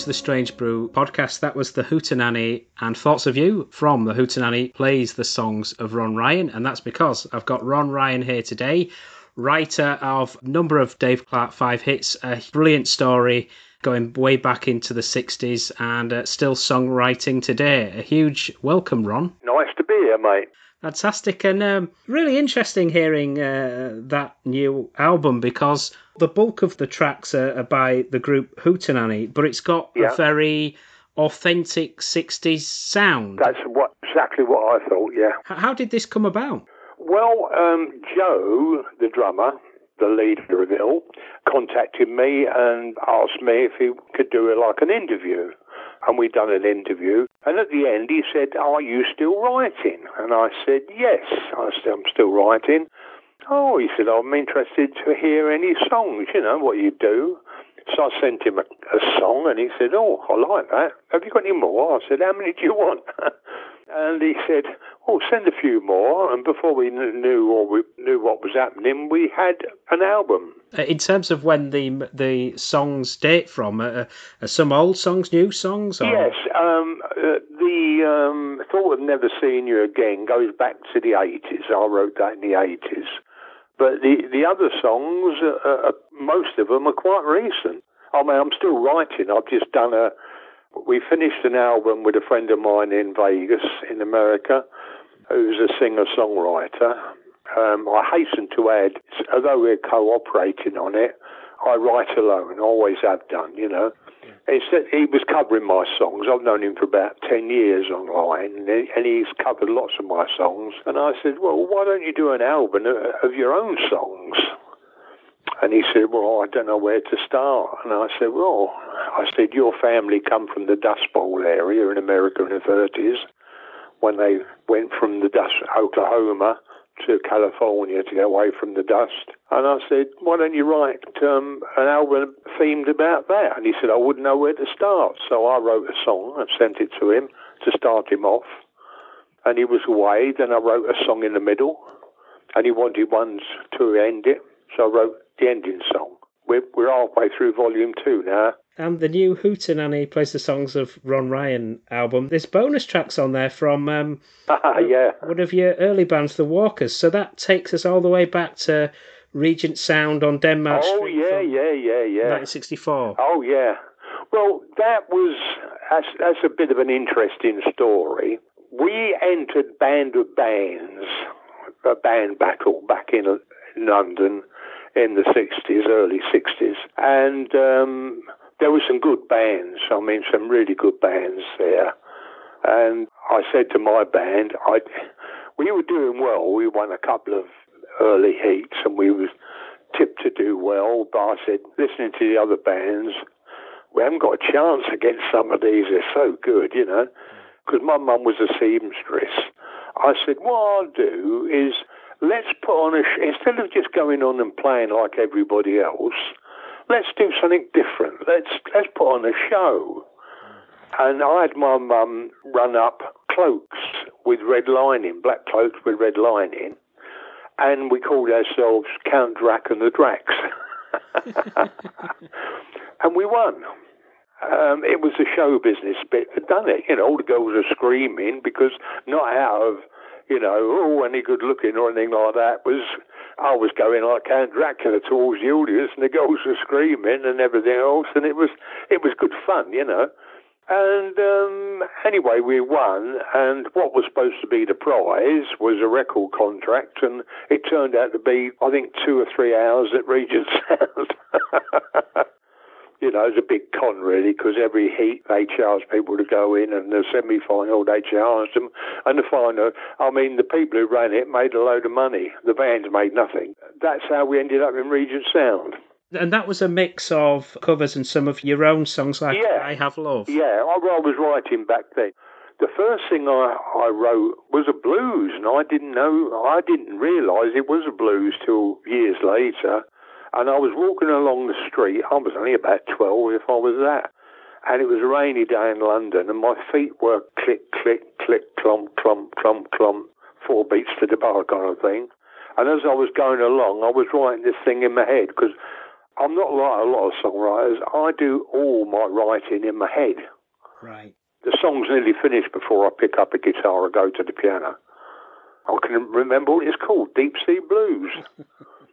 to the Strange Brew podcast. That was the Hootenanny and Thoughts of You from the Hootenanny plays the songs of Ron Ryan, and that's because I've got Ron Ryan here today, writer of number of Dave Clark Five hits, a brilliant story going way back into the 60s and uh, still songwriting today. A huge welcome, Ron. Nice to be here, mate. Fantastic and um, really interesting hearing uh, that new album because the bulk of the tracks are, are by the group Hootenanny, but it's got Yeah. a very authentic 60s sound. That's what exactly what I thought. Yeah. How did this come about? Well, um, Joe, the drummer, the leader of it all, contacted me and asked me if he could do it like an interview. And we'd done an interview. And at the end, he said, Are you still writing? And I said, Yes, I'm still writing. Oh, he said, I'm interested to hear any songs, you know, what you do. So I sent him a, a song and he said, Oh, I like that. Have you got any more? I said, How many do you want? and he said, Oh, send a few more. And before we knew or we knew what was happening, we had an album. Uh, In terms of when the the songs date from, uh, are some old songs, new songs? Or? Yes, um, uh, the um, Thought of Never Seeing You Again goes back to the 80s. I wrote that in the 80s. But the, the other songs, uh, uh, most of them are quite recent. I mean, I'm still writing. I've just done a. We finished an album with a friend of mine in Vegas, in America, who's a singer songwriter. Um, I hasten to add, although we're cooperating on it, I write alone, always have done, you know. It's that he was covering my songs. I've known him for about 10 years online, and he's covered lots of my songs. And I said, Well, why don't you do an album of your own songs? And he said, Well, I don't know where to start. And I said, Well, I said, Your family come from the Dust Bowl area in America in the 30s when they went from the dust, Oklahoma to California to get away from the dust. And I said, why don't you write um, an album themed about that? And he said, I wouldn't know where to start. So I wrote a song and sent it to him to start him off. And he was away. Then I wrote a song in the middle. And he wanted one to end it. So I wrote the ending song. We're, we're halfway through volume two now. And the new Hootenanny plays the songs of Ron Ryan album. There's bonus tracks on there from um, yeah. one of your early bands, The Walkers. So that takes us all the way back to Regent Sound on Denmark Oh, Street yeah, yeah, yeah, yeah. 1964. Oh yeah. Well, that was that's, that's a bit of an interesting story. We entered Band of Bands, a band battle back in London in the sixties, early sixties, and um, there were some good bands. I mean, some really good bands there. And I said to my band, I we were doing well. We won a couple of early heats, and we was tipped to do well. But I said, listening to the other bands, we haven't got a chance against some of these. They're so good, you know. Because my mum was a seamstress. I said, what I'll do is let's put on a sh- instead of just going on and playing like everybody else. Let's do something different. Let's let's put on a show. And I had my mum run up cloaks with red lining, black cloaks with red lining, and we called ourselves Count Drac and the Dracs. and we won. Um, it was a show business bit done it. You know, all the girls are screaming because not out of, you know, oh, any good looking or anything like that. Was I was going like Count Dracula towards the audience, and the girls were screaming and everything else, and it was it was good fun, you know. And um, anyway, we won, and what was supposed to be the prize was a record contract, and it turned out to be, I think, two or three hours at Regent Sound. you know, it was a big con, really, because every heat they charged people to go in, and the semi final they charged them, and the final, I mean, the people who ran it made a load of money. The bands made nothing. That's how we ended up in Regent Sound. And that was a mix of covers and some of your own songs like Yeah. I Have Love. Yeah, I, I was writing back then. The first thing I, I wrote was a blues, and I didn't know, I didn't realise it was a blues till years later. And I was walking along the street, I was only about 12 if I was that. And it was a rainy day in London, and my feet were click, click, click, clump, clump, clump, clump, four beats to the bar kind of thing. And as I was going along, I was writing this thing in my head because I'm not like a lot of songwriters. I do all my writing in my head. Right. The song's nearly finished before I pick up a guitar or go to the piano. I can remember what it's called, Deep Sea Blues.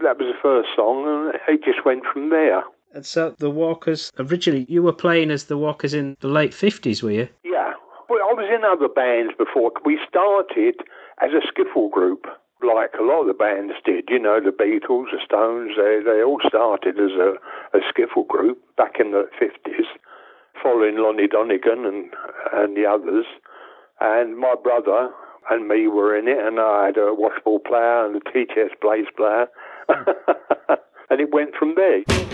that was the first song, and it just went from there. And so the Walkers, originally, you were playing as the Walkers in the late 50s, were you? Yeah. Well, I was in other bands before. We started as a skiffle group, like a lot of the bands did. You know, the Beatles, the Stones, they, they all started as a, a skiffle group back in the 50s, following Lonnie Donegan and, and the others. And my brother and me were in it, and I had a washball player and a TTS blaze player. and it went from there.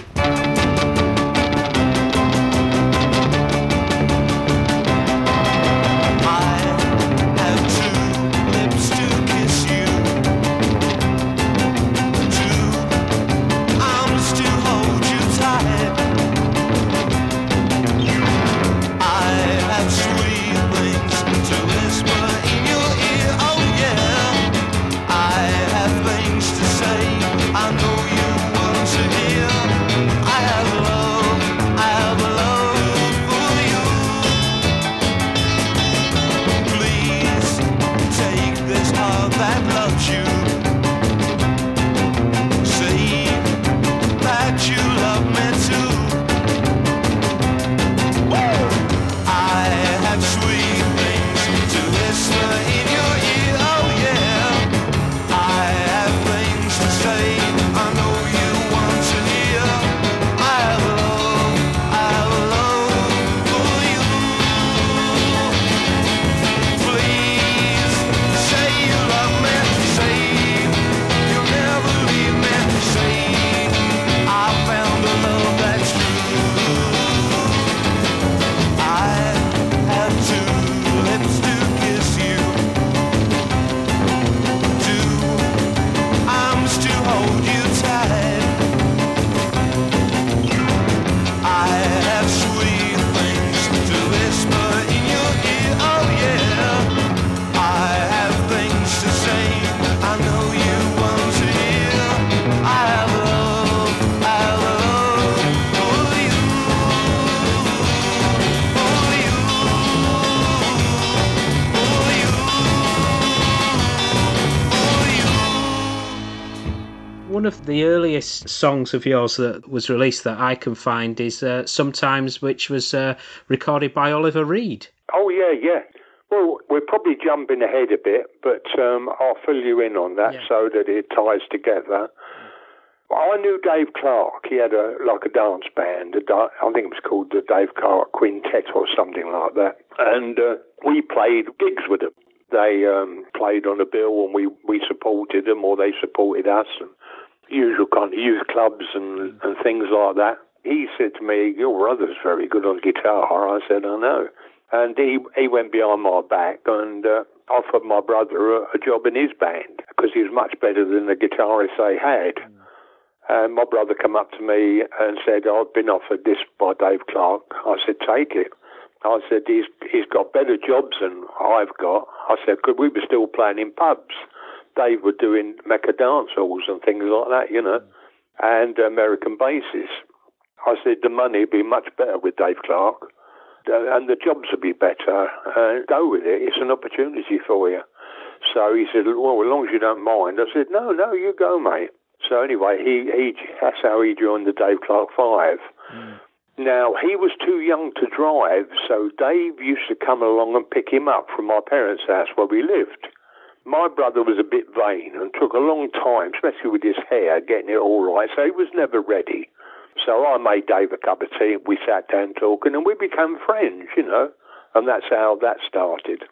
Songs of yours that was released that I can find is uh, Sometimes, which was uh, recorded by Oliver Reed. Oh, yeah, yeah. Well, we're probably jumping ahead a bit, but um, I'll fill you in on that yeah. so that it ties together. I knew Dave Clark. He had a like a dance band. I think it was called the Dave Clark Quintet or something like that. And uh, we played gigs with them. They um, played on a bill, and we we supported them, or they supported us. And usual kind of youth clubs and, and things like that. He said to me, Your brother's very good on guitar. I said, I know. And he, he went behind my back and uh, offered my brother a, a, job in his band because he was much better than the guitarist they had. And my brother came up to me and said, I've been offered this by Dave Clark. I said, Take it. I said, he's, he's got better jobs than I've got. I said, because we were still playing in pubs. Dave were doing Mecca dance halls and things like that, you know, and American bases. I said the money would be much better with Dave Clark, uh, and the jobs would be better. Uh, go with it; it's an opportunity for you. So he said, "Well, as long as you don't mind." I said, "No, no, you go, mate." So anyway, he, he that's how he joined the Dave Clark Five. Mm. Now he was too young to drive, so Dave used to come along and pick him up from my parents' house where we lived. My brother was a bit vain and took a long time, especially with his hair, getting it all right, so he was never ready. So I made Dave a cup of tea, we sat down talking, and we became friends, you know, and that's how that started.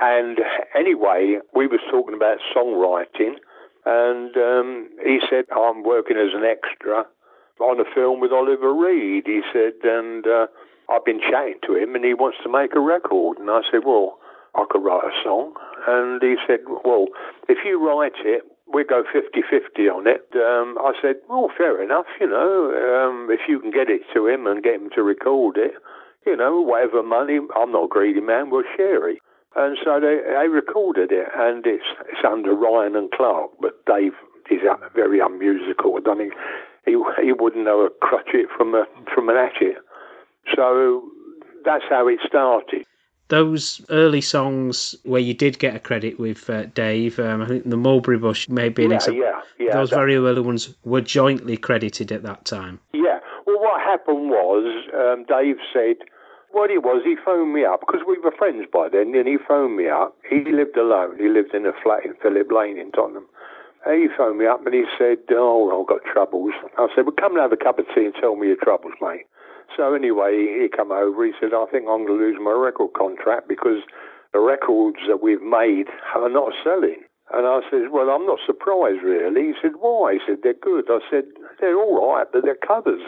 And anyway, we was talking about songwriting, and um, he said, I'm working as an extra on a film with Oliver Reed. He said, and uh, I've been chatting to him, and he wants to make a record. And I said, well, I could write a song. And he said, Well, if you write it, we go 50 50 on it. Um, I said, Well, fair enough, you know, um, if you can get it to him and get him to record it, you know, whatever money, I'm not a greedy man, we'll share it. And so they, they recorded it, and it's, it's under Ryan and Clark, but Dave is very unmusical. I mean, he he wouldn't know a crotchet from a from an hatchet. So that's how it started. Those early songs where you did get a credit with uh, Dave, um, I think the Mulberry Bush may be an Yeah, example. yeah, yeah. Those that- very early ones were jointly credited at that time. Yeah. Well, what happened was um, Dave said what it was. He phoned me up because we were friends by then. And he phoned me up. He lived alone. He lived in a flat in Philip Lane in Tottenham. And he phoned me up and he said, "Oh, I've got troubles." I said, "Well, come and have a cup of tea and tell me your troubles, mate." So anyway, he come over. He said, "I think I'm going to lose my record contract because the records that we've made are not selling." And I said, Well, I'm not surprised, really. He said, Why? He said, They're good. I said, They're all right, but they're covers.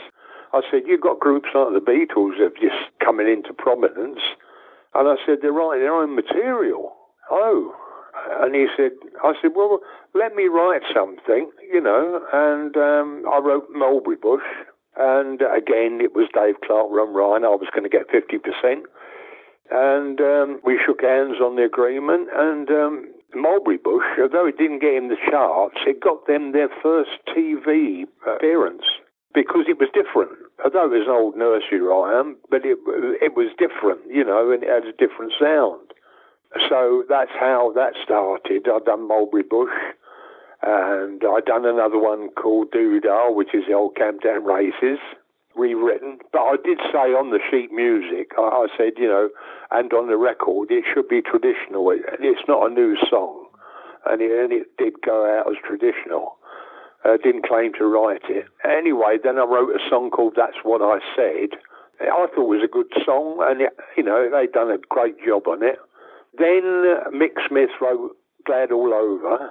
I said, You've got groups like the Beatles that are just coming into prominence. And I said, They're writing their own material. Oh. And he said, I said, Well, let me write something, you know. And um, I wrote Mulberry Bush. And again, it was Dave Clark, Ron Ryan. I was going to get 50%. And um, we shook hands on the agreement. And um, Mulberry Bush, although it didn't get in the charts, it got them their first TV appearance because it was different. Although it was an old nursery rhyme, but it it was different, you know, and it had a different sound. So that's how that started. I'd done Mulberry Bush, and I'd done another one called Doodah, which is the old Camptown Races, rewritten. But I did say on the sheet music, I, I said, you know, and on the record, it should be traditional. It, it's not a new song, and it, and it did go out as traditional. Uh, didn't claim to write it. Anyway, then I wrote a song called That's What I Said. I thought it was a good song, and, it, you know, they'd done a great job on it. Then Mick Smith wrote Glad All Over,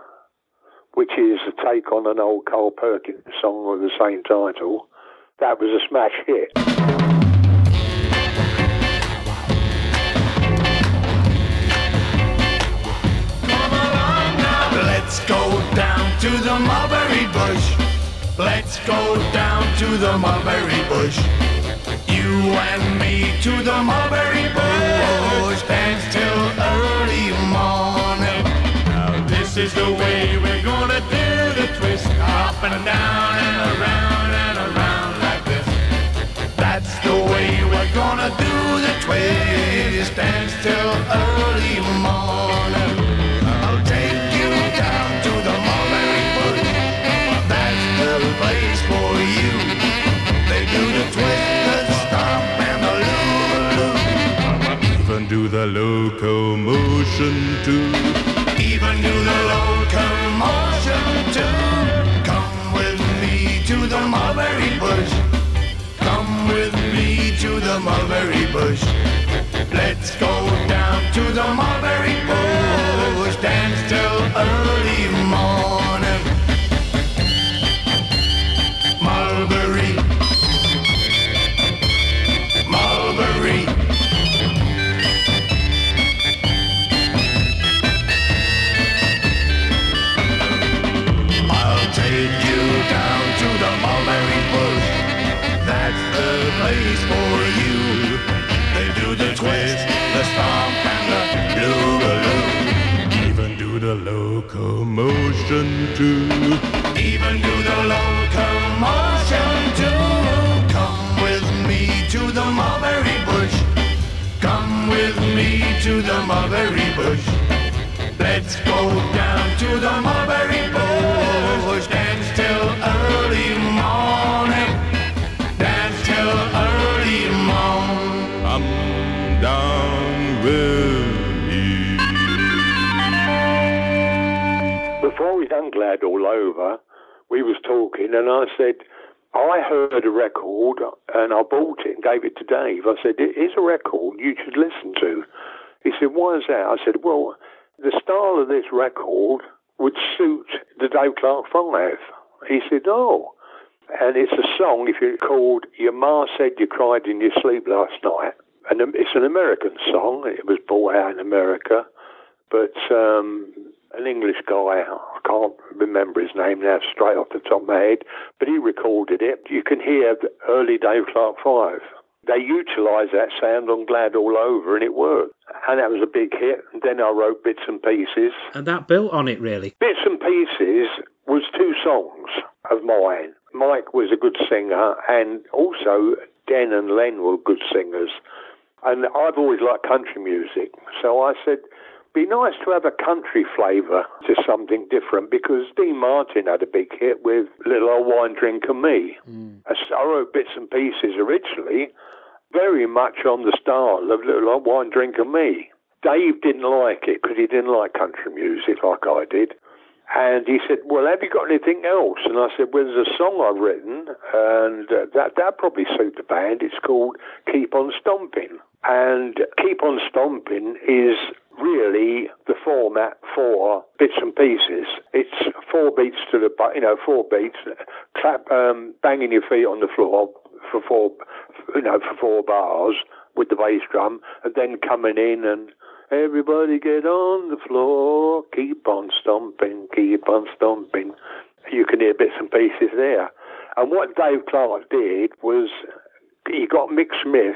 which is a take on an old Carl Perkins song with the same title. That was a smash hit. Let's go down to the mulberry bush. Let's go down to the mulberry bush. You and me to the mulberry bush. Dance is the way we're gonna do the twist. Up and down and around and around like this. That's the way we're gonna do the twist. Dance till early morning. I'll take you down to the mulberry bush. That's the place for you. They do the twist, the stomp, and the loo Even do the locomotion too. Even do the locomotion too. Come with me to the mulberry bush. Come with me to the mulberry bush. Let's go down to the mulberry bush. Dance till early locomotion too. Even do the locomotion too. Come with me to the mulberry bush. Come with me to the mulberry bush. Let's go down to the mulberry All Over, we was talking, and I said, I heard a record, and I bought it and gave it to Dave. I said, it's a record you should listen to. He said, why is that? I said, well, the style of this record would suit the Dave Clark Five. He said, oh. And it's a song, if you called Your Ma Said You Cried in Your Sleep Last Night. And it's an American song. It was bought out in America. But um, an English guy, I can't remember his name now straight off the top of my head, but he recorded it. You can hear the early Dave Clark Five. They utilised that sound on Glad All Over and it worked. And that was a big hit. And then I wrote Bits and Pieces. And that built on it, really. Bits and Pieces was two songs of mine. Mike was a good singer, and also Den and Len were good singers. And I've always liked country music, so I said, be nice to have a country flavour to something different because Dean Martin had a big hit with Little Old Wine Drinker Me. Mm. I wrote bits and pieces originally, very much on the style of Little Old Wine Drinker Me. Dave didn't like it because he didn't like country music like I did. And he said, "Well, have you got anything else?" And I said, "Well, there's a song I've written, and uh, that that probably suit the band. It's called Keep on Stomping." And Keep on Stomping is really the format for bits and pieces. It's four beats to the, you know, four beats, clap, um, banging your feet on the floor for four, you know, for four bars with the bass drum, and then coming in and everybody get on the floor, keep on stomping, keep on stomping. You can hear bits and pieces there. And what Dave Clark did was he got Mick Smith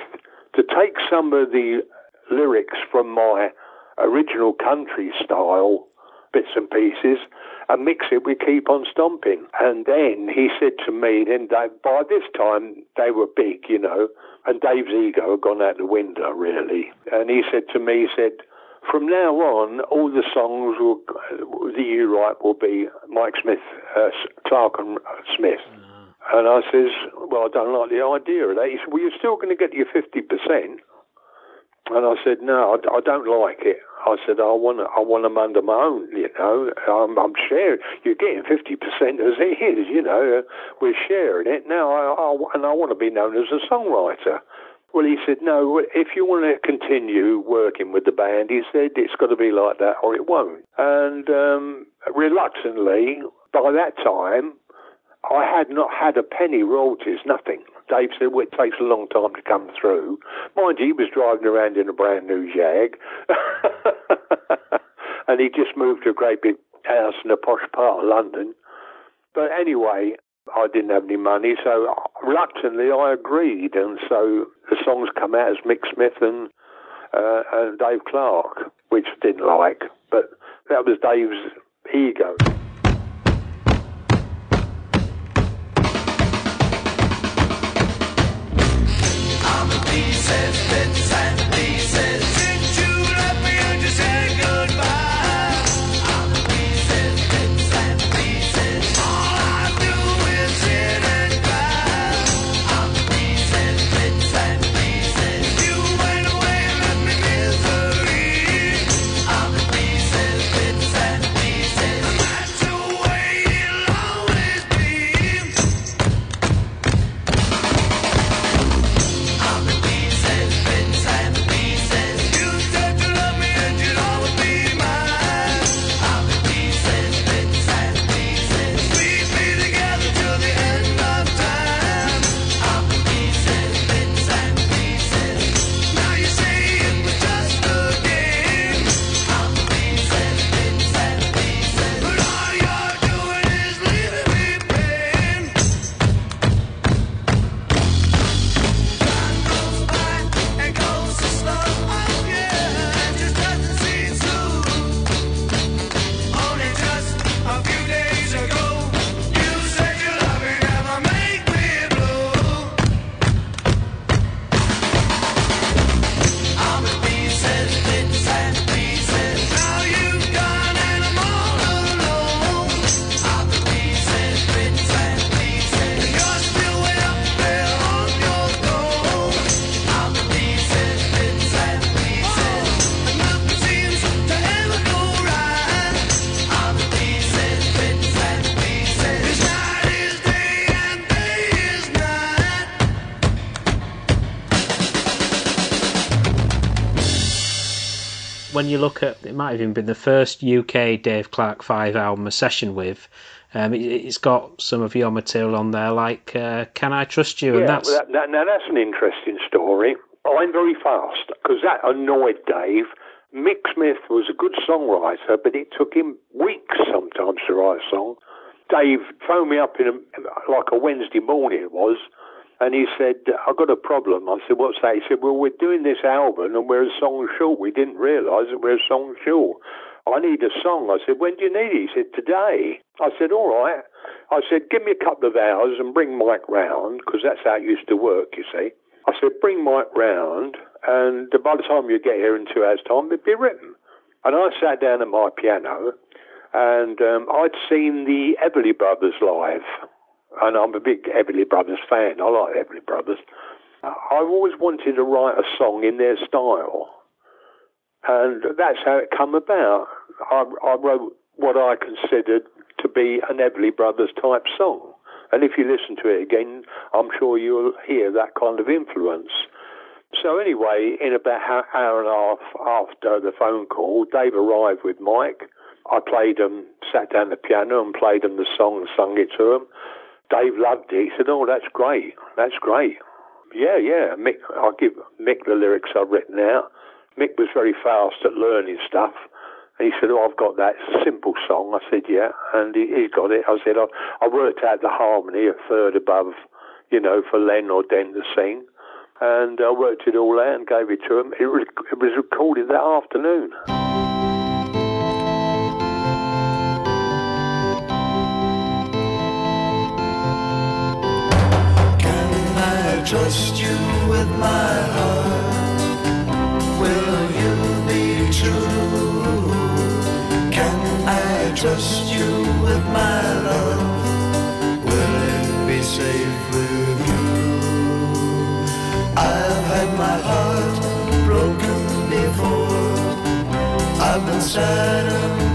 to take some of the lyrics from my original country style bits and pieces and mix it with Keep On Stomping. And then he said to me, then Dave, by this time they were big, you know, and Dave's ego had gone out the window, really. And he said to me, he said, from now on, all the songs will, uh, that you write will be Mike Smith, uh, Clark and uh, Smith. Ah. And I says, well, I don't like the idea of that. He said, well, you're still going to get your 50%. And I said, no, I, I don't like it. I said, I want I want them under my own, you know. I'm, I'm sharing. You're getting 50% as it is, you know. We're sharing it. Now, I, I, and I want to be known as a songwriter. Well, he said, no, if you want to continue working with the band, he said, it's got to be like that or it won't. And um, reluctantly, by that time, I had not had a penny royalties, nothing. Dave said, well, it takes a long time to come through. Mind you, he was driving around in a brand new Jag. and he just moved to a great big house in a posh part of London. But anyway, I didn't have any money, so reluctantly I agreed. And so the songs come out as Mick Smith and, uh, and Dave Clark, which I didn't like. But that was Dave's ego. You look at it, might have even been the first UK Dave Clark Five album a session with. Um, it, has got some of your material on there, like uh, "Can I Trust You?" Yeah, and that's that, that, now that's an interesting story. I'm very fast because that annoyed Dave. Mick Smith was a good songwriter, but it took him weeks sometimes to write a song. Dave phoned me up in a, like a Wednesday morning it was, and he said, I've got a problem. I said, what's that? He said, well, we're doing this album and we're a song short. We didn't realise that we're a song short. I need a song. I said, when do you need it? He said, today. I said, all right. I said, give me a couple of hours and bring Mike round, because that's how it used to work, you see. I said, bring Mike round, and by the time you get here in two hours' time, it'd be written. And I sat down at my piano, and um, I'd seen the Everly Brothers live, and I'm a big Everly Brothers fan. I like Everly Brothers. I've always wanted to write a song in their style, and that's how it come about. I, I wrote what I considered to be an Everly Brothers type song. And if you listen to it again, I'm sure you'll hear that kind of influence. So anyway, in about an hour and a half after the phone call, Dave arrived with Mike. I played him, sat down the piano and played him the song and sung it to him. Dave loved it. He said, "Oh, that's great. That's great." Yeah, yeah. Mick, I'll give Mick the lyrics I've written out. Mick was very fast at learning stuff. He said, Oh, I've got that. Simple song. I said, Yeah. And he, he got it. I said, I, I worked out the harmony a third above, you know, for Len or Den to sing. And I worked it all out and gave it to him. It it was recorded that afternoon. Trust you with my heart? Will you be true? Can I trust you with my love? Will it be safe with you? I've had my heart broken before. I've been sad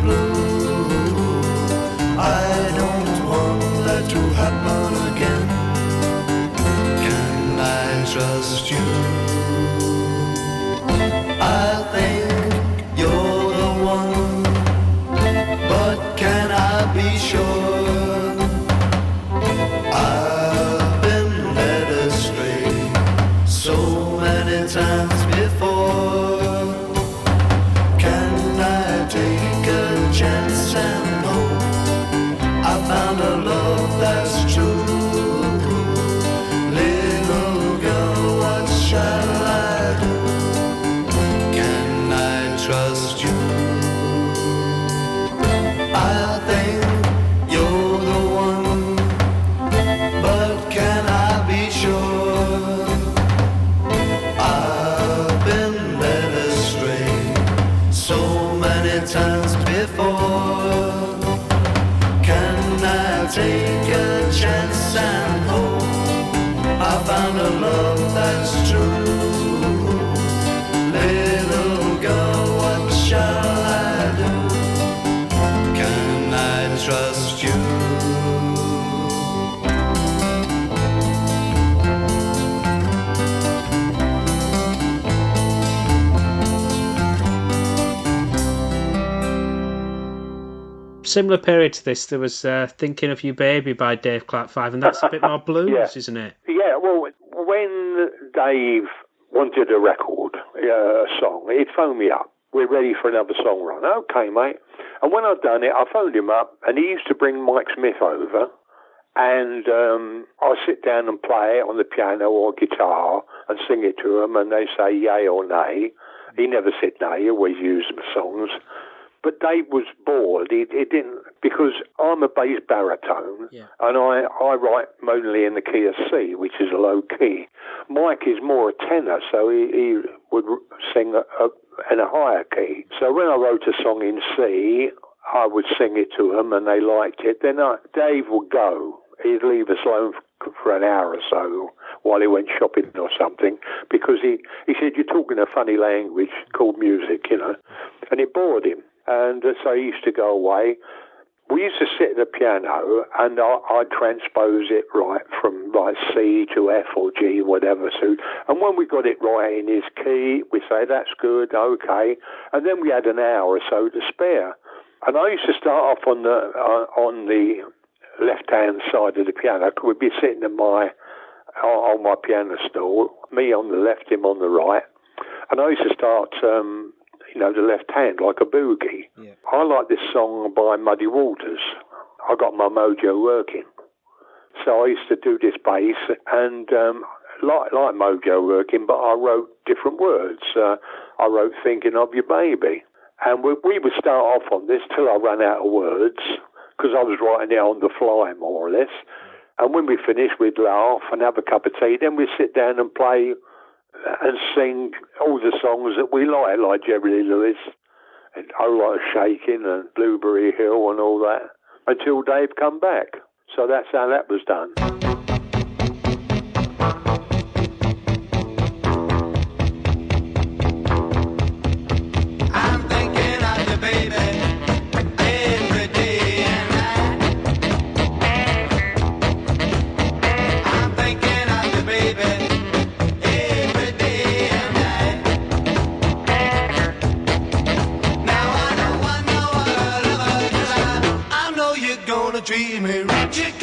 Similar period to this, there was uh, Thinking of You Baby by Dave Clark 5, and that's a bit more blues, Yeah. isn't it? Yeah, well, when Dave wanted a record, uh, a song, he'd phone me up. We're ready for another song run. Okay, mate. And when I'd done it, I phoned him up, and he used to bring Mike Smith over, and um, I sit down and play it on the piano or guitar and sing it to him, and they say yay or nay. He never said nay. He always used my songs. But Dave was bored. He, he didn't because I'm a bass baritone, Yeah. and I I write mainly in the key of C, which is a low key. Mike is more a tenor, so he, he would sing a, a, in a higher key. So when I wrote a song in C, I would sing it to him, and they liked it. Then I, Dave would go. He'd leave us alone for, for an hour or so while he went shopping or something, because he he said you're talking a funny language called music, you know, and it bored him. And uh, so he used to go away. We used to sit at the piano and I, I'd transpose it right from like C to F or G, whatever. So, and when we got it right in his key, we say, that's good, okay. And then we had an hour or so to spare. And I used to start off on the, uh, on the left-hand side of the piano. We'd be sitting in my, on my piano stool, me on the left, him on the right. And I used to start, um, you know, the left hand like a boogie. Yeah. I like this song by Muddy Waters. I got my mojo working. So I used to do this bass and um, like, like mojo working, but I wrote different words. Uh, I wrote thinking of your baby. And we, we would start off on this till I ran out of words because I was writing it on the fly, more or less. And when we finished, we'd laugh and have a cup of tea. Then we'd sit down and play and sing all the songs that we like, like Jerry Lewis and Oh Like Shaking and Blueberry Hill and all that, until Dave come back. So that's how that was done. Treat me right.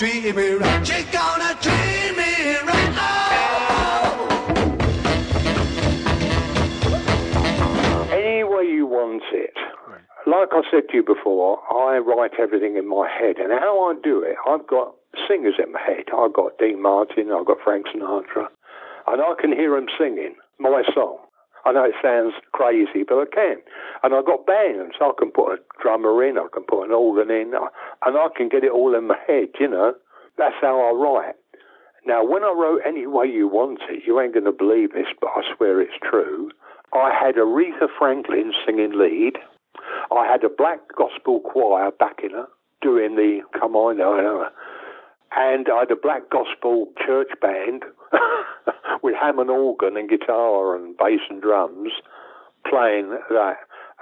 Treat me right. You're gonna treat me right. Oh. Any way you want it. Like I said to you before, I write everything in my head, and how I do it, I've got singers in my head. I've got Dean Martin, I've got Frank Sinatra, and I can hear them singing my song. I know it sounds crazy, but I can. And I've got bands. I can put a drummer in, I can put an organ in, and I can get it all in my head, you know. That's how I write. Now, when I wrote Any Way You Want It, you ain't going to believe this, but I swear it's true. I had Aretha Franklin singing lead. I had a black gospel choir backing her, doing the Come On, no. And I had a black gospel church band with Hammond organ and guitar and bass and drums playing that.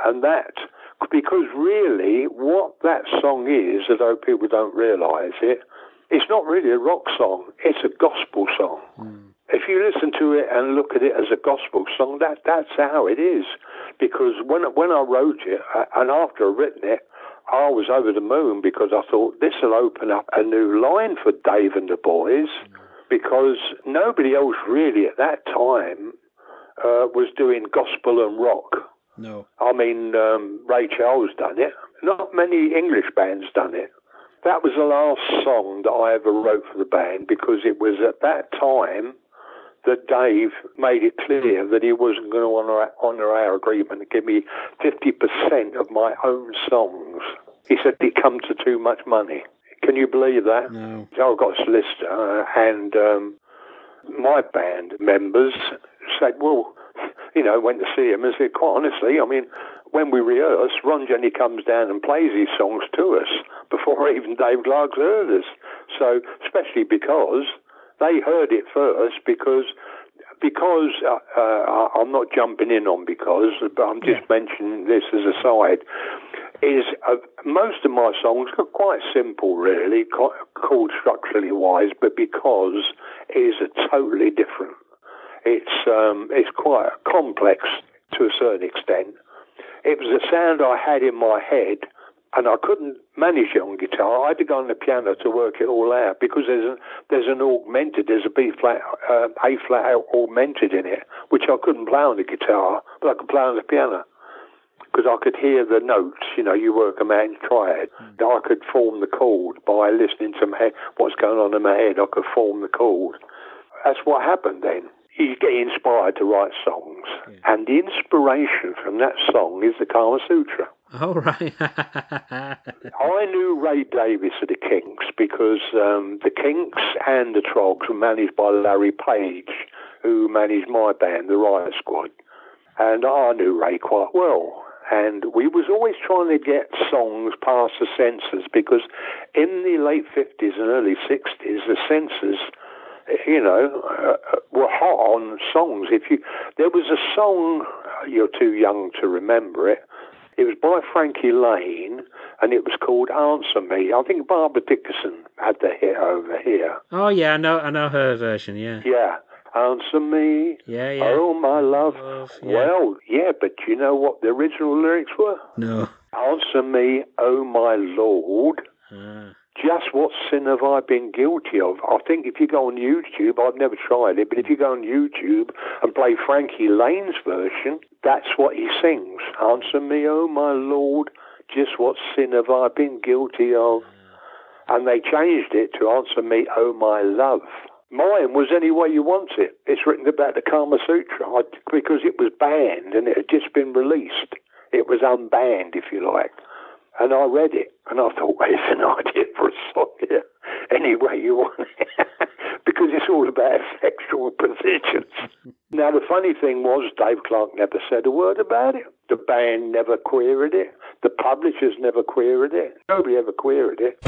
And that, because really what that song is, although people don't realise it, it's not really a rock song, it's a gospel song. If you listen to it and look at it as a gospel song, that that's how it is. Because when when I wrote it, uh, and after I written it, I was over the moon because I thought this will open up a new line for Dave and the boys, because nobody else really at that time uh, was doing gospel and rock. No. I mean, um, Ray Charles done it. Not many English bands done it. That was the last song that I ever wrote for the band because it was at that time that Dave made it clear that he wasn't going to honour, honour our agreement and give me 50% of my own songs. He said it come to too much money. Can you believe that? No. So I got a solicitor, and um, my band members said, well, you know, went to see him and said, quite honestly, I mean, when we rehearse, Ron Jenny comes down and plays these songs to us before even Dave Clark's heard us. So, especially because they heard it first, because because uh, uh, I'm not jumping in on because, but I'm just mentioning this as a side. Is uh, most of my songs are quite simple, really, called structurally wise, but because it is a totally different. It's um, it's quite complex to a certain extent. It was a sound I had in my head, and I couldn't manage it on guitar. I had to go on the piano to work it all out because there's a, there's an augmented, there's a B flat, uh, A flat augmented in it, which I couldn't play on the guitar, but I could play on the piano because I could hear the notes. You know, you work them out and try it. Mm. I could form the chord by listening to my, what's going on in my head. I could form the chord. That's what happened then. You get inspired to write songs, yeah. and the inspiration from that song is the Kama Sutra. Oh, right. I knew Ray Davies of the Kinks because um, the Kinks and the Troggs were managed by Larry Page, who managed my band, the Riot Squad. And I knew Ray quite well and we was always trying to get songs past the censors because in the late 50s and early 60s the censors you know uh, were hot on songs if you there was a song you're too young to remember it it was by Frankie Laine, and it was called Answer Me. I think Barbara Dickerson had the hit over here. Oh yeah, I know I know her version, yeah. Yeah. Answer me. Yeah, yeah. Oh, my love. love yeah. Well, yeah, but you know what the original lyrics were? No. Answer me, oh, my Lord. Ah. Just what sin have I been guilty of? I think if you go on YouTube, I've never tried it, but if you go on YouTube and play Frankie Laine's version, that's what he sings. Answer me, oh my Lord, just what sin have I been guilty of? And they changed it to Answer me, oh my love. Mine was Any Way You Want It. It's written about the Kama Sutra because it was banned and it had just been released. It was unbanned, if you like. And I read it and I thought, well, it's an idea for a song here. Any way you want it. because it's all about sexual positions. now, the funny thing was, Dave Clark never said a word about it. The band never queried it. The publishers never queried it. Nobody ever queried it.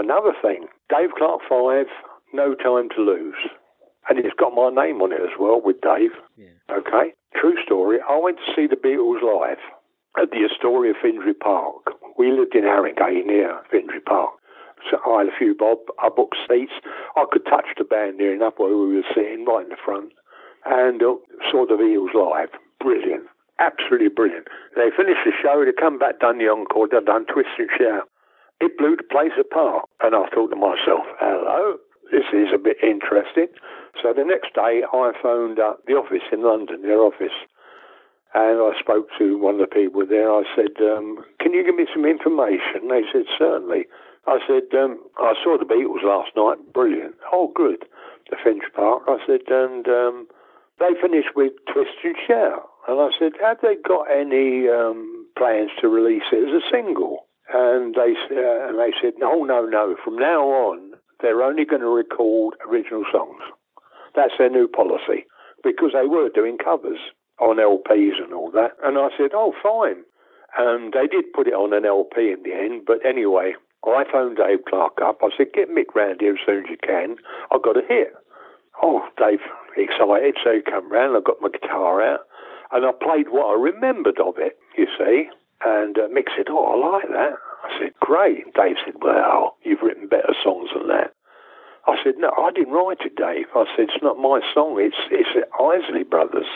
Another thing. Dave Clark 5, No Time to Lose. And it's got my name on it as well with Dave. Yeah. Okay? True story. I went to see the Beatles live at the Astoria Finsbury Park. We lived in Harringay near Finsbury Park. So I had a few bob. I booked seats. I could touch the band near enough where we were sitting right in the front. and uh, saw the Beatles live. Brilliant. Absolutely brilliant. They finished the show, they come back, done the encore, they done Twist and Shout. It blew the place apart. And I thought to myself, hello, this is a bit interesting. So the next day, I phoned up the office in London, their office, and I spoke to one of the people there. I said, um, Can you give me some information? They said, Certainly. I said, um, I saw the Beatles last night. Brilliant. Oh, good. The Finch Park. I said, and um, they finished with Twist and Shout. And I said, Have they got any um, plans to release it as a single? And they, uh, and they said, No, no, no. From now on, they're only going to record original songs. That's their new policy because they were doing covers on LPs and all that. And I said, oh, fine. And they did put it on an LP in the end. But anyway, I phoned Dave Clark up. I said, get Mick round here as soon as you can. I've got a hit. Oh, Dave, excited. So he come round. I got my guitar out. And I played what I remembered of it, you see. And uh, Mick said, oh, I like that. I said, great. Dave said, well, you've written better songs than that. I said, no, I didn't write it, Dave. I said, it's not my song. It's it's the Isley Brothers.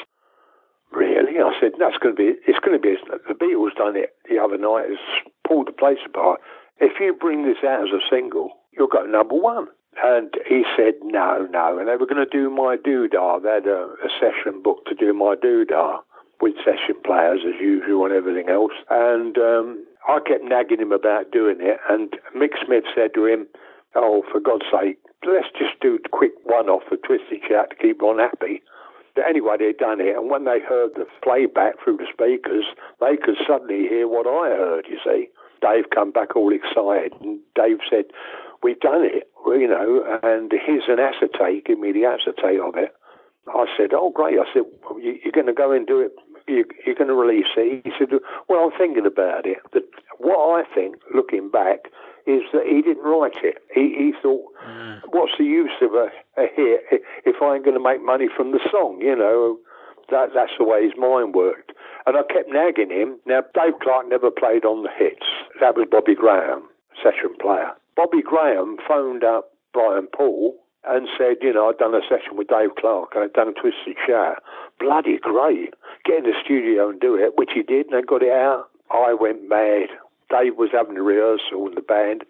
Really? I said, that's going to be, it's going to be, the Beatles done it the other night, it's pulled the place apart. If you bring this out as a single, you'll go number one. And he said, no, no. And they were going to do my doodah. They had a, a session booked to do my doodah with session players as usual and everything else. And um, I kept nagging him about doing it. And Mick Smith said to him, oh, for God's sake, let's just do a quick one off for Twist and Shout to keep on happy. But anyway, they'd done it, and when they heard the playback through the speakers, they could suddenly hear what I heard, you see. Dave come back all excited, and Dave said, we've done it, you know, and here's an acetate, give me the acetate of it. I said, oh, great. I said, well, you're going to go and do it you're going to release it. He said, well, I'm thinking about it. That what I think, looking back, is that he didn't write it. He, he thought, mm. what's the use of a, a hit if I ain't going to make money from the song? You know, that that's the way his mind worked. And I kept nagging him. Now, Dave Clark never played on the hits. That was Bobby Graham, session player. Bobby Graham phoned up Brian Poole and said, you know, I'd done a session with Dave Clark and I'd done a Twist and Shout. Bloody great. Get in the studio and do it, which he did, and they got it out. I went mad. Dave was having a rehearsal in the band.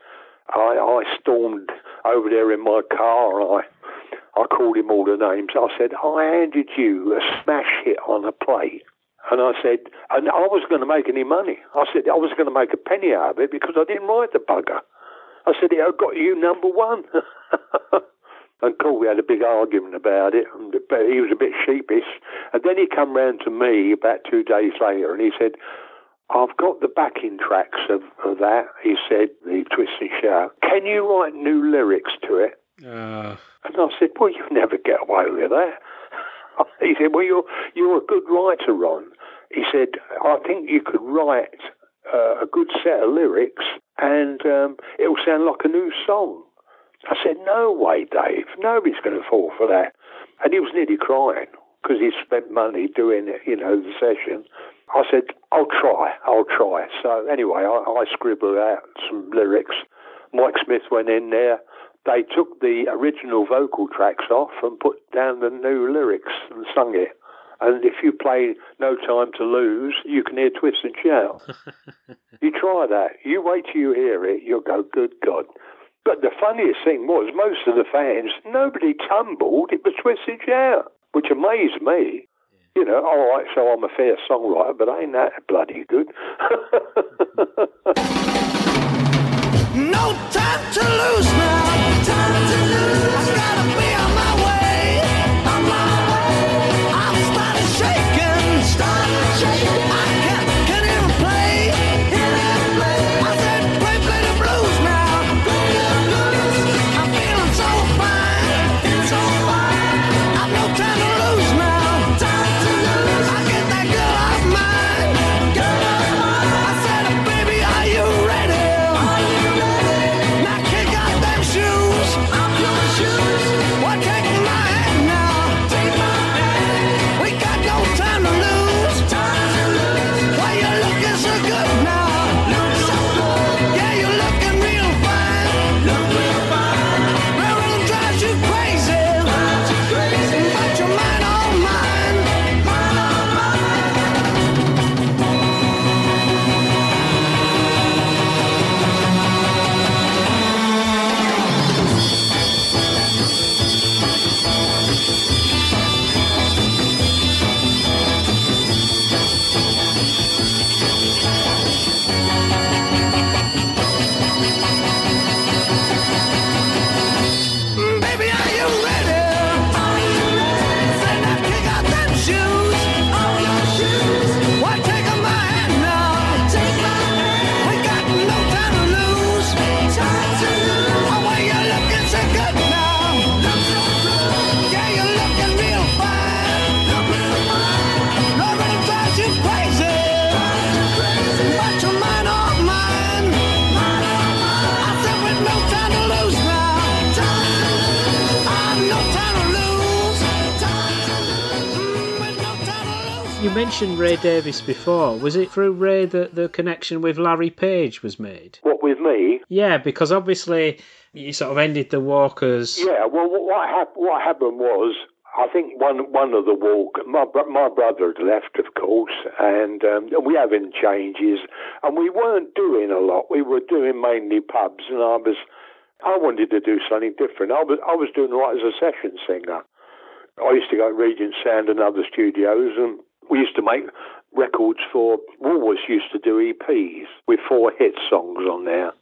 I, I stormed over there in my car and I, I called him all the names. I said, I handed you a smash hit on a plate. And I said, and I wasn't going to make any money. I said, I was going to make a penny out of it because I didn't write the bugger. I said, I got you number one. And cool, we had a big argument about it, and he was a bit sheepish. And then he come round to me about two days later, and he said, I've got the backing tracks of, of that, he said, the Twist and Shout. Can you write new lyrics to it? Uh... And I said, well, you never get away with that. he said, well, you're, you're a good writer, Ron. He said, I think you could write uh, a good set of lyrics and um, it'll sound like a new song. I said, no way, Dave. Nobody's going to fall for that. And he was nearly crying because he spent money doing, you know, the session. I said, I'll try, I'll try. So anyway, I, I scribbled out some lyrics. Mike Smith went in there. They took the original vocal tracks off and put down the new lyrics and sung it. And if you play No Time to Lose, you can hear Twist and Shout. you try that. You wait till you hear it, you'll go, good God. But the funniest thing was, most of the fans, nobody tumbled. It was Twist and Shout, which amazed me. You know, all right, so I'm a fair songwriter, but ain't that bloody good? no time to lose now. Mentioned Ray Davies before. Was it through Ray that the connection with Larry Page was made? What with me? Yeah, because obviously you sort of ended the Walkers. Yeah, well, what, what, hap- what happened was, I think one one of the walk, my my brother had left, of course, and um, we having changes, and we weren't doing a lot. We were doing mainly pubs, and I was, I wanted to do something different. I was I was doing right as a session singer. I used to go to Regent Sound and other studios, and we used to make records for Woolworths. Used to do EPs with four hit songs on there.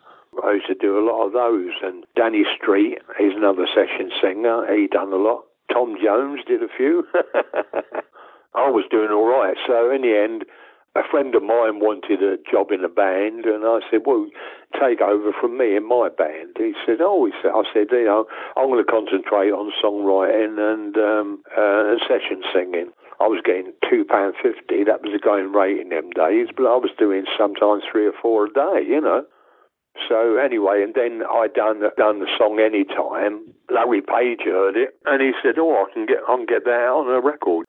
I used to do a lot of those. And Danny Street, he's another session singer. He done a lot. Tom Jones did a few. I was doing all right. So in the end, a friend of mine wanted a job in a band, and I said, "Well, take over from me in my band." He said, "Oh," he said, "I said, you know, I'm going to concentrate on songwriting and um, uh, and session singing." I was getting two pound fifty. That was the going rate in them days, but I was doing sometimes three or four a day. You know. So anyway, and then I done done the song anytime. Larry Page heard it, and he said, "Oh, I can get I can get that on a record."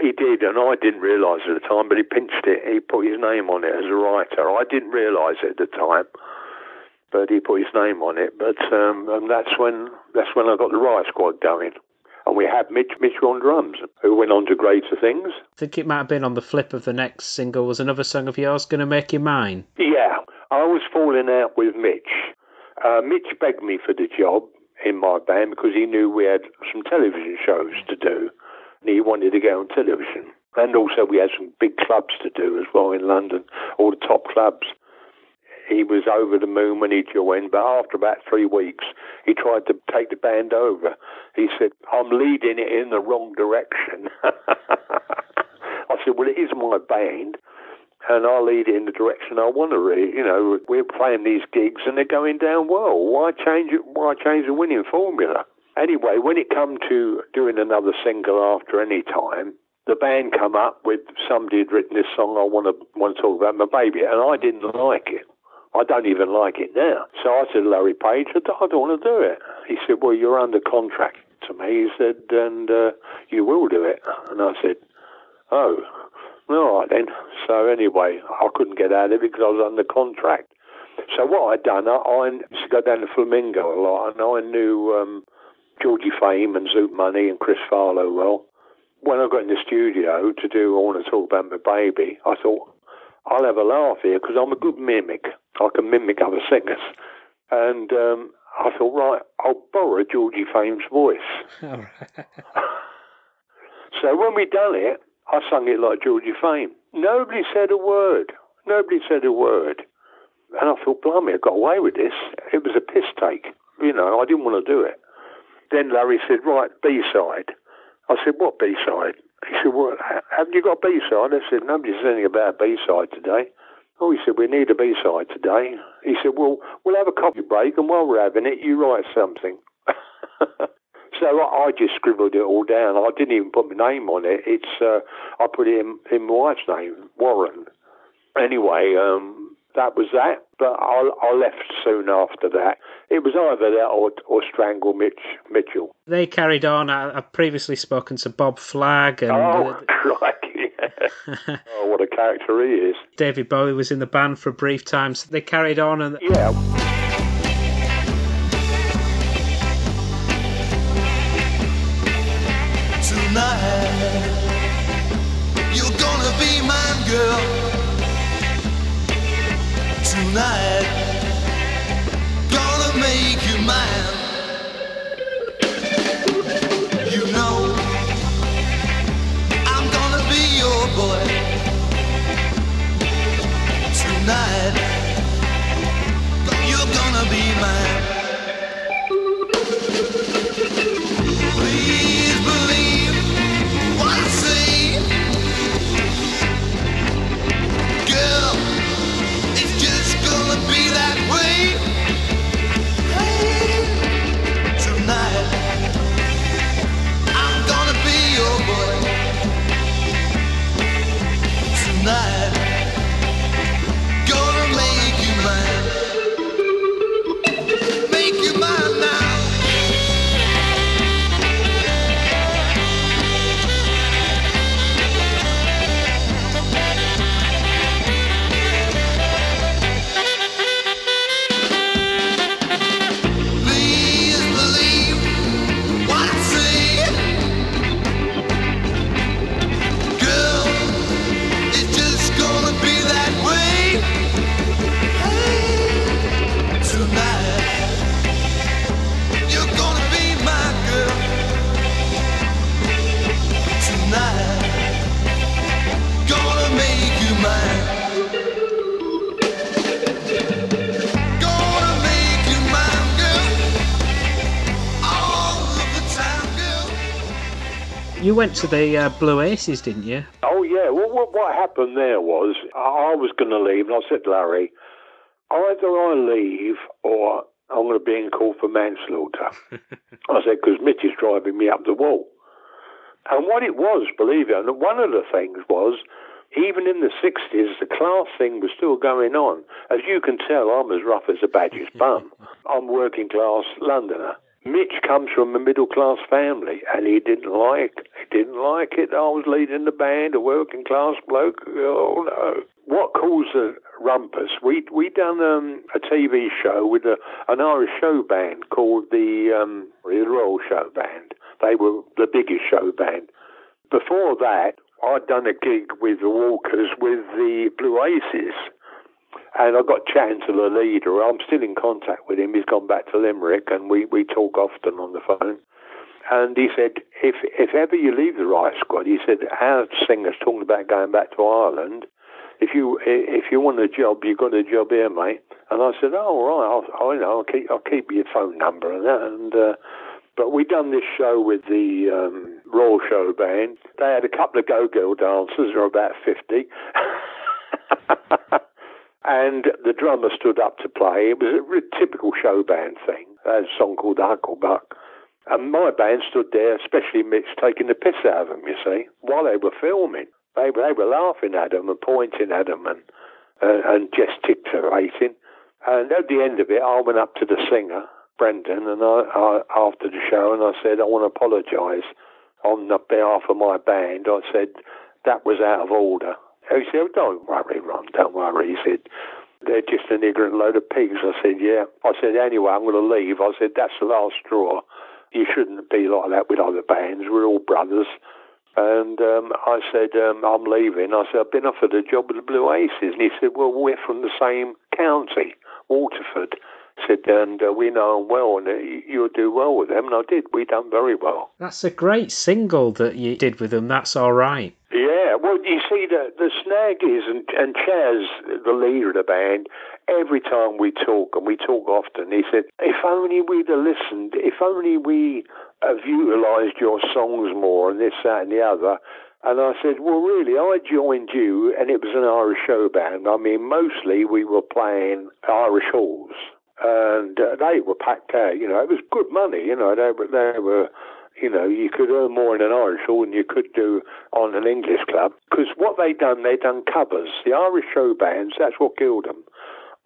He did, and I didn't realise at the time, but he pinched it. He put his name on it as a writer. I didn't realise it at the time, but he put his name on it. But um, and that's when that's when I got the Riot Squad going. And we had Mitch Mitchell on drums, who went on to greater things. I think it might have been on the flip of the next single. Was another song of yours going to make you mine? Yeah, I was falling out with Mitch. Uh, Mitch begged me for the job in my band because he knew we had some television shows to do. And he wanted to go on television. And also we had some big clubs to do as well in London, all the top clubs. He was over the moon when he joined, but after about three weeks, he tried to take the band over. He said, I'm leading it in the wrong direction. I said, well, it is my band and I'll lead it in the direction I want to. You know, we're playing these gigs and they're going down well. Why change it? Why change the winning formula? Anyway, when it come to doing another single after any time, the band come up with somebody had written this song. I want to want to talk about my baby, and I didn't like it. I don't even like it now. So I said, Larry Page, I don't, I don't want to do it. He said, Well, you're under contract to me. He said, and uh, you will do it. And I said, Oh, all right then. So anyway, I couldn't get out of it because I was under contract. So what I'd done, I, I used to go down to Flamingo a lot, and I knew um, Georgie Fame and Zoot Money and Chris Farlowe well. When I got in the studio to do I Want to Talk About My Baby, I thought, I'll have a laugh here because I'm a good mimic. I can mimic other singers. And um, I thought, right, I'll borrow Georgie Fame's voice. so when we done it, I sung it like Georgie Fame. Nobody said a word. Nobody said a word. And I thought, blimey, I got away with this. It was a piss take. You know, I didn't want to do it. Then Larry said, right, B-side. I said, what B-side? He said, well, haven't you got a B-side? I said, nobody said anything about a B-side today. Oh, he said, we need a B-side today. He said, well, we'll have a coffee break, and while we're having it, you write something. so I, I just scribbled it all down. I didn't even put my name on it. It's uh, I put it in, in my wife's name, Warren. Anyway, um, that was that. But I, I left soon after that. It was either that or, or strangle Mitch Mitchell. They carried on. I, I've previously spoken to Bob Flagg and Oh, uh, oh, what a character he is. David Bowie was in the band for a brief time. So they carried on and Yeah. Tonight, went to the uh, Blue Aces, didn't you? Oh yeah. Well, what, what happened there was I, was going to leave, and I said, Larry, either I leave or I'm going to be in court for manslaughter. I said because Mitch is driving me up the wall. And what it was, believe it, and one of the things was, even in the 60s, the class thing was still going on. As you can tell, I'm as rough as a badger's bum. I'm working class Londoner. Mitch comes from a middle class family, and he didn't like he didn't like it. I was leading the band, a working class bloke. Oh no! What caused the rumpus? We we done um, a TV show with a, an Irish show band called the um, the Royal Show Band. They were the biggest show band. Before that, I'd done a gig with the Walkers with the Blue Aces. And I got chatting to the leader. I'm still in contact with him. He's gone back to Limerick, and we, we talk often on the phone. And he said, if if ever you leave the Riot Squad, he said, our singer's talking about going back to Ireland. If you if you want a job, you got a job here, mate. And I said, oh right, I'll, know, I'll keep I'll keep your phone number and that. And uh, but we done this show with the um, Royal Show Band. They had a couple of go-go dancers, or about fifty. and the drummer stood up to play. It was a typical show band thing. Had a song called the Hucklebuck. And my band stood there, especially Mitch, taking the piss out of them, you see, while they were filming. They, they were laughing at them and pointing at them and, uh, and gesticulating. And at the end of it, I went up to the singer, Brendan, and I, I after the show, and I said, I want to apologise on the behalf of my band. I said, that was out of order. He said, don't worry, Ron, don't worry. He said, they're just an ignorant load of pigs. I said, yeah. I said, anyway, I'm going to leave. I said, that's the last straw. You shouldn't be like that with other bands. We're all brothers. And um, I said, um, I'm leaving. I said, I've been offered a job with the Blue Aces. And he said, well, we're from the same county, Waterford. Said, and uh, we know them well, and uh, you'll do well with them. And I did. We done very well. That's a great single that you did with them. That's all right. Yeah, well, you see, the the snag is, and, and Chaz, the leader of the band, every time we talk, and we talk often, he said, if only we'd have listened, if only we have utilised your songs more, and this, that, and the other. And I said, well, really, I joined you, and it was an Irish show band. I mean, mostly we were playing Irish halls, and uh, they were packed out. You know, it was good money. You know, they were they were you know, you could earn more in an Irish hall than you could do on an English club. Because what they done, they done covers. The Irish show bands, that's what killed them.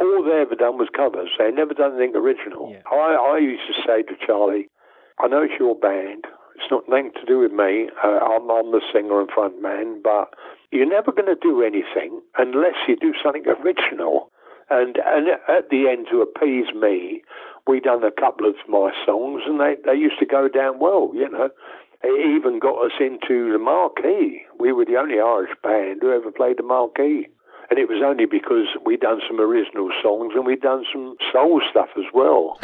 All they ever done was covers. They never done anything original. Yeah. I, I used to say to Charlie, I know it's your band. It's not nothing to do with me. Uh, I'm, I'm the singer and front man, but you're never going to do anything unless you do something original. And, and at the end, to appease me, we done a couple of my songs, and they, they used to go down well, you know. It even got us into the marquee. We were the only Irish band who ever played the marquee. And it was only because we'd done some original songs and we'd done some soul stuff as well.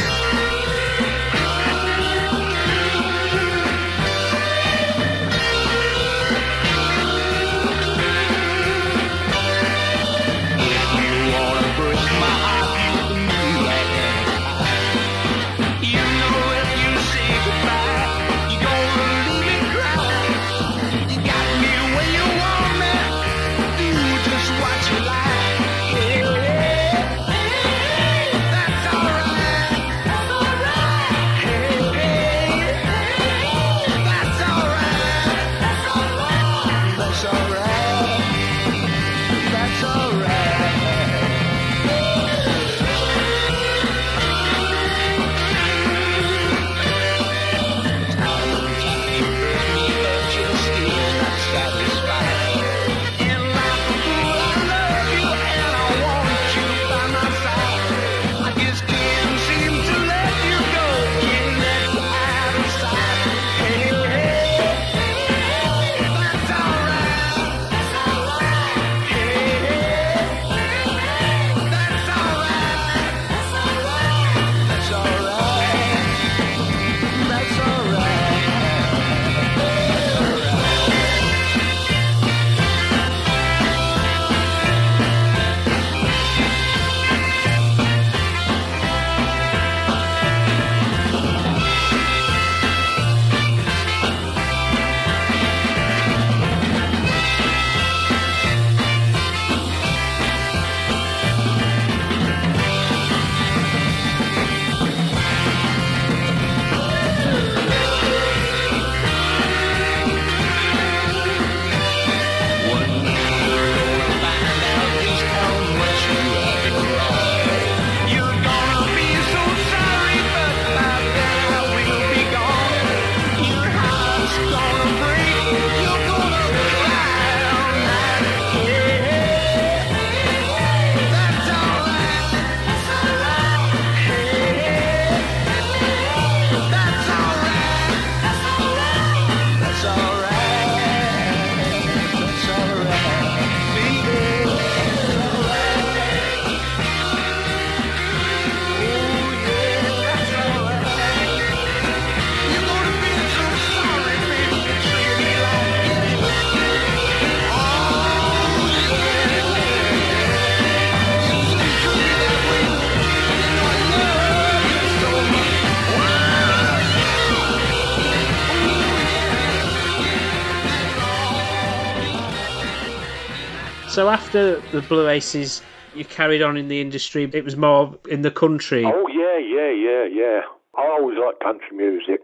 After the Blue Aces, you carried on in the industry. It was more in the country. Oh yeah, yeah, yeah, yeah. I always liked country music,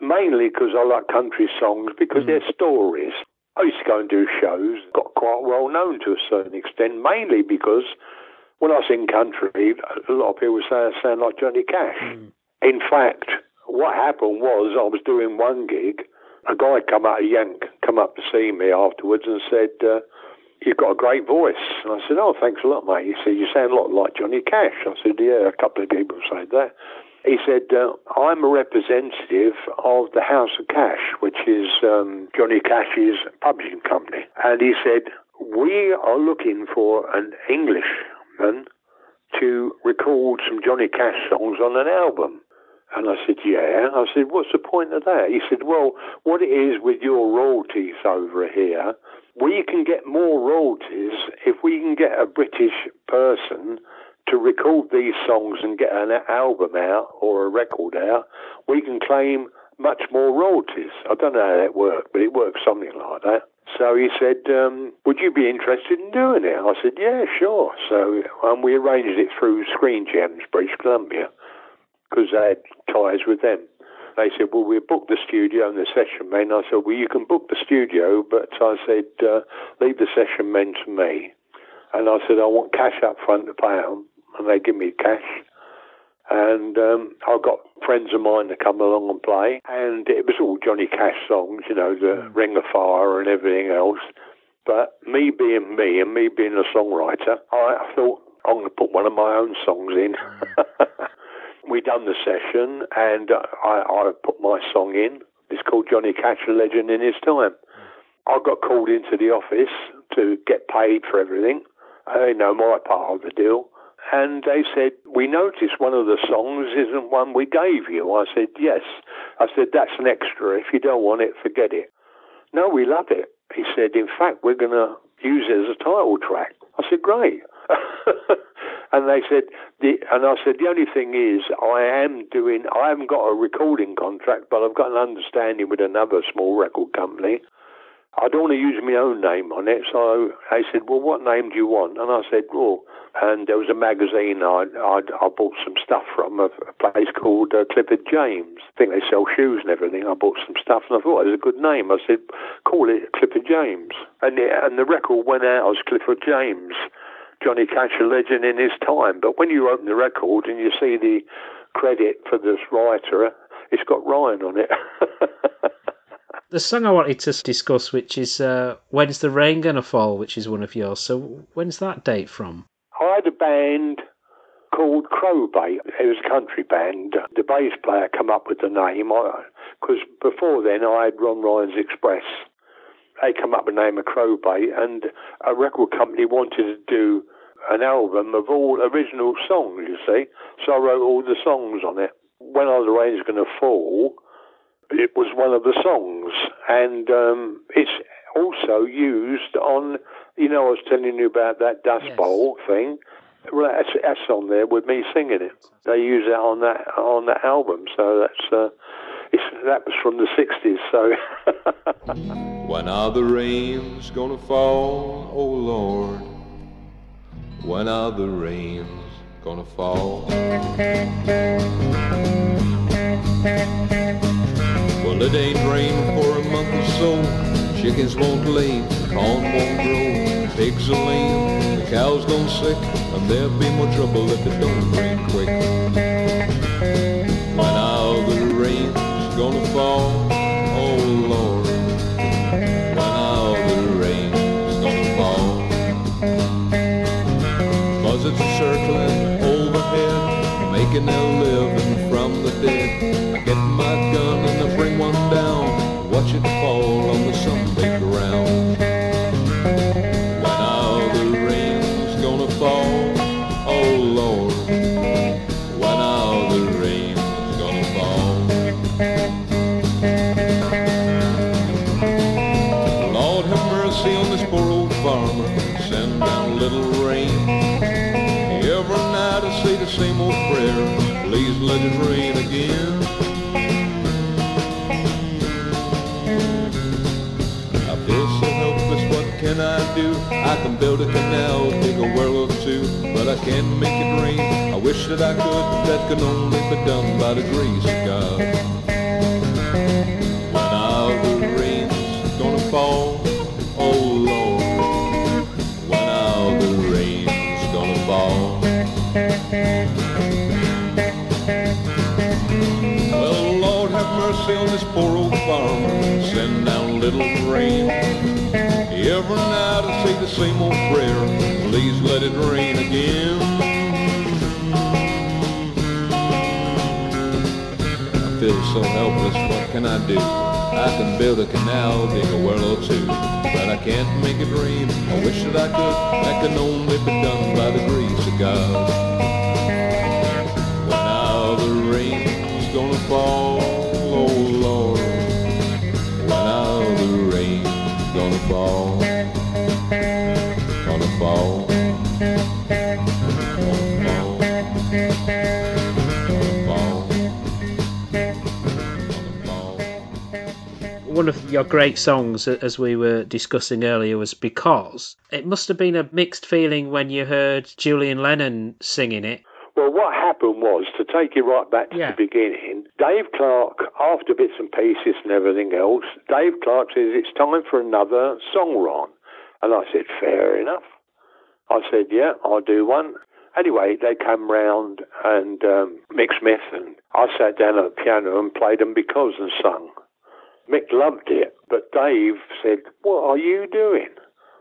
mainly because I like country songs because they're stories. I used to go and do shows, got quite well known to a certain extent, mainly because when I sing country, a lot of people say I sound like Johnny Cash. In fact, what happened was I was doing one gig. A guy come out of Yank, come up to see me afterwards and said, uh, "You've got a great voice." And I said, "Oh, thanks a lot, mate." He said, "You sound a lot like Johnny Cash." I said, "Yeah, a couple of people said that." He said, uh, "I'm a representative of the House of Cash, which is um, Johnny Cash's publishing company." And he said, "We are looking for an Englishman to record some Johnny Cash songs on an album." And I said, yeah. I said, what's the point of that? He said, well, what it is with your royalties over here, we can get more royalties if we can get a British person to record these songs and get an album out or a record out, we can claim much more royalties. I don't know how that works, but it works something like that. So he said, um, would you be interested in doing it? I said, yeah, sure. So um, we arranged it through Screen Gems, British Columbia because they had ties with them. They said, well, we booked the studio and the session men. I said, well, you can book the studio, but I said, uh, leave the session men to me. And I said, I want cash up front to pay them. And they give me cash. And um, I got friends of mine to come along and play. And it was all Johnny Cash songs, you know, the Ring of Fire and everything else. But me being me and me being a songwriter, I, I thought, I'm going to put one of my own songs in. we done the session and uh, I, I put my song in. It's called Johnny Cash, a legend in his time. I got called into the office to get paid for everything. I know my part of the deal. And they said, we noticed one of the songs isn't one we gave you. I said, yes. I said, that's an extra. If you don't want it, forget it. No, we love it. He said, in fact, we're going to use it as a title track. I said, great. and they said, the, and I said, the only thing is, I am doing, I haven't got a recording contract, but I've got an understanding with another small record company. I don't want to use my own name on it. So they said, well, what name do you want? And I said, well, and there was a magazine I I, I bought some stuff from a, a place called uh, Clifford James. I think they sell shoes and everything. I bought some stuff and I thought it was a good name. I said, call it Clifford James. And and the record went out as Clifford James. Johnny Cash, a legend in his time. But when you open the record and you see the credit for this writer, it's got Ryan on it. The song I wanted to discuss, which is uh, When's the Rain Gonna Fall, which is one of yours. So when's that date from? I had a band called Crowbait. It was a country band. The bass player come up with the name because before then I had Ron Ryan's Express. They come up with the name of Crowbait, and a record company wanted to do an album of all original songs. You see, so I wrote all the songs on it. When Are the Rain's Gonna Fall? It was one of the songs, and um, it's also used on. You know, I was telling you about that Dust Yes. Bowl thing. Well, that's, that's on there with me singing it. They use it on that on that album, so that's uh, it's, that was from the '60s. So When are the rains gonna fall, oh Lord? When are the rains gonna fall? Well, it ain't rained for a month or so. Chickens won't lay, corn won't grow, pigs are lame, the cows gone sick, and there'll be more trouble if it don't rain quick. When are the rains gonna fall, let it rain again. I feel so helpless, what can I do? I can build a canal, dig a well or two, but I can't make it rain. I wish that I could, but that can only be done by the grace of God. When the rain's gonna fall, poor. Send down little rain. Every night I say the same old prayer. Please let it rain again. I feel so helpless. What can I do? I can build a canal, dig a well or two, but I can't make it rain. I wish that I could. That can only be done by the grace of God. Of your great songs, as we were discussing earlier, was Because. It must have been a mixed feeling when you heard Julian Lennon singing it. Well, what happened was, to take you right back to Yeah. the beginning, Dave Clark, after bits and pieces and everything else, Dave Clark says, it's time for another song, Ron. And I said, fair enough. I said, yeah, I'll do one. Anyway, they came round and um, Mick Smith and I sat down at the piano and played them because and sung. Mick loved it, but Dave said, what are you doing?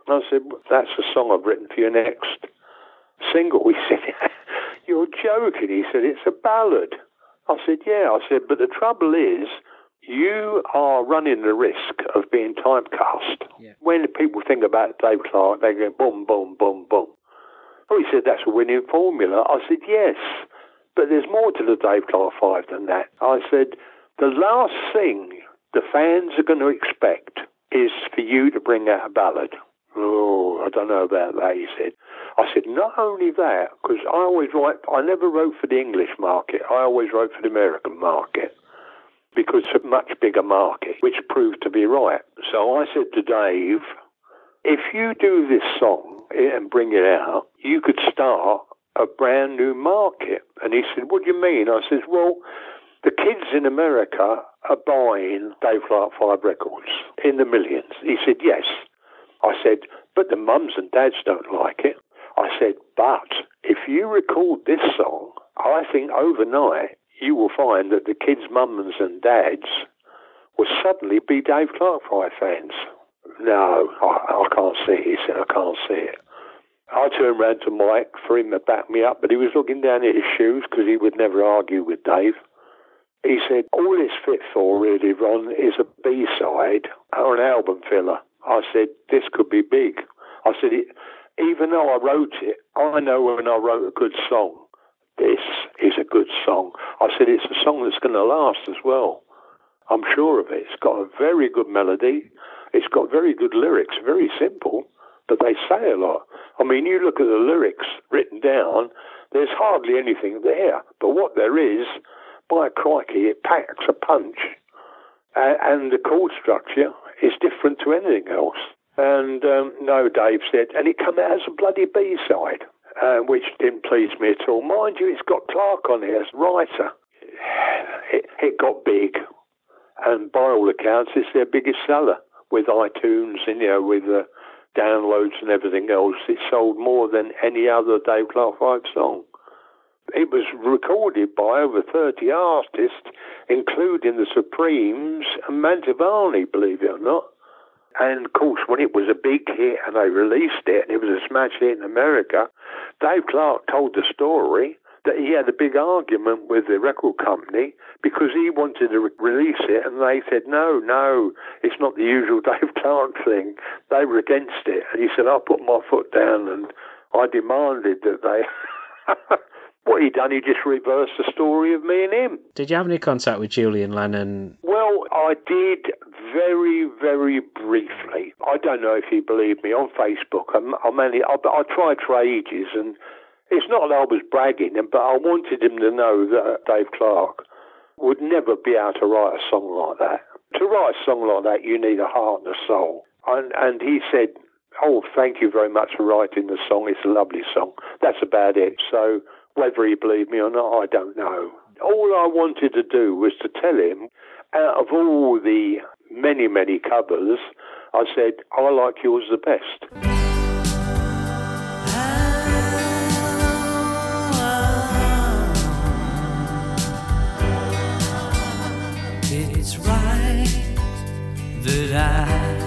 And I said, that's the song I've written for your next single. He said, You're joking. He said, It's a ballad. I said, Yeah. I said, But the trouble is, you are running the risk of being typecast. Yeah. When people think about Dave Clark, they go boom, boom, boom, boom. Well, he said, That's a winning formula. I said, Yes. But there's more to the Dave Clark 5 than that. I said, The last thing the fans are going to expect is for you to bring out a ballad. Oh, I don't know about that, he said. I said, not only that, because I always write, I never wrote for the English market, I always wrote for the American market because it's a much bigger market, which proved to be right. So I said to Dave, if you do this song and bring it out, you could start a brand new market. And he said, what do you mean? I said, well, the kids in America are buying Dave Clark 5 records in the millions. He said, yes. I said, but the mums and dads don't like it. I said, but if you record this song, I think overnight you will find that the kids' mums and dads will suddenly be Dave Clark Five fans. No, I, I can't see it. He said, I can't see it. I turned round to Mike for him to back me up, but he was looking down at his shoes because he would never argue with Dave. He said, all it's fit for really, Ron, is a B-side or an album filler. I said, this could be big. I said, even though I wrote it, I know when I wrote a good song, this is a good song. I said, it's a song that's going to last as well. I'm sure of it. It's got a very good melody. It's got very good lyrics, very simple, but they say a lot. I mean, you look at the lyrics written down, there's hardly anything there. But what there is, by crikey, it packs a punch. Uh, and the chord structure is different to anything else. And um, no, Dave said, and it come out as a bloody B side, uh, which didn't please me at all. Mind you, it's got Clark on here as writer. It, it got big, and by all accounts, it's their biggest seller with iTunes and you know with uh, downloads and everything else. It sold more than any other Dave Clark Five song. It was recorded by over 30 artists, including the Supremes and Mantovani, believe it or not. And of course, when it was a big hit and they released it and it was a smash hit in America, Dave Clark told the story that he had a big argument with the record company because he wanted to re- release it and they said, no, no, it's not the usual Dave Clark thing. They were against it. And he said, I put my foot down and I demanded that they. what he done, he just reversed the story of me and him. Did you have any contact with Julian Lennon? Well, I did very, very briefly. I don't know if he believed me on Facebook. I'm, I'm only, I, I tried for ages, and it's not that I was bragging, but I wanted him to know that Dave Clark would never be able to write a song like that. To write a song like that, you need a heart and a soul. And, and he said, Oh, thank you very much for writing the song. It's a lovely song. That's about it. So whether he believed me or not, I don't know. All I wanted to do was to tell him, out of all the many, many covers, I said, I like yours the best. It's right that I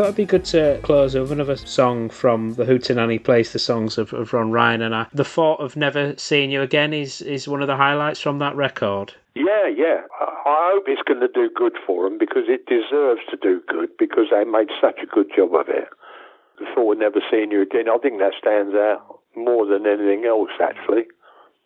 thought it'd be good to close with another song from the Hootenanny Plays the Songs of, of Ron Ryan, and I, the thought of never seeing you again is, is one of the highlights from that record. Yeah, yeah. I hope it's going to do good for them because it deserves to do good because they made such a good job of it. The thought of never seeing you again, I think that stands out more than anything else, actually.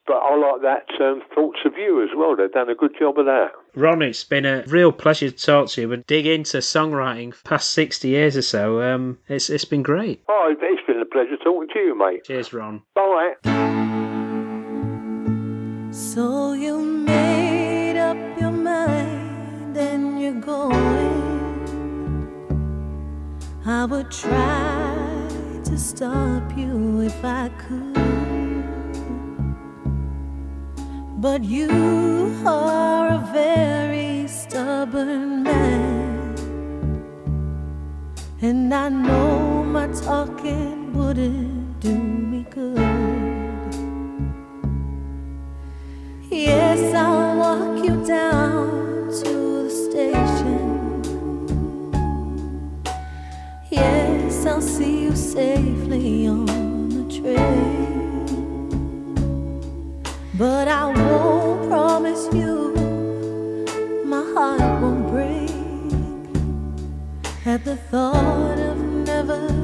But I like that um, Thoughts of You as well. They've done a good job of that. Ron, it's been a real pleasure to talk to you and dig into songwriting past 60 years or so. Um, it's, it's been great. Oh, it's been a pleasure talking to you, mate. Cheers, Ron. Bye. So you made up your mind and you're going. I would try to stop you if I could. But you are a very stubborn man. And I know my talking wouldn't do me good. Yes, I'll walk you down to the station. Yes, I'll see you safely on the train. But I won't promise you my heart won't break. At the thought of never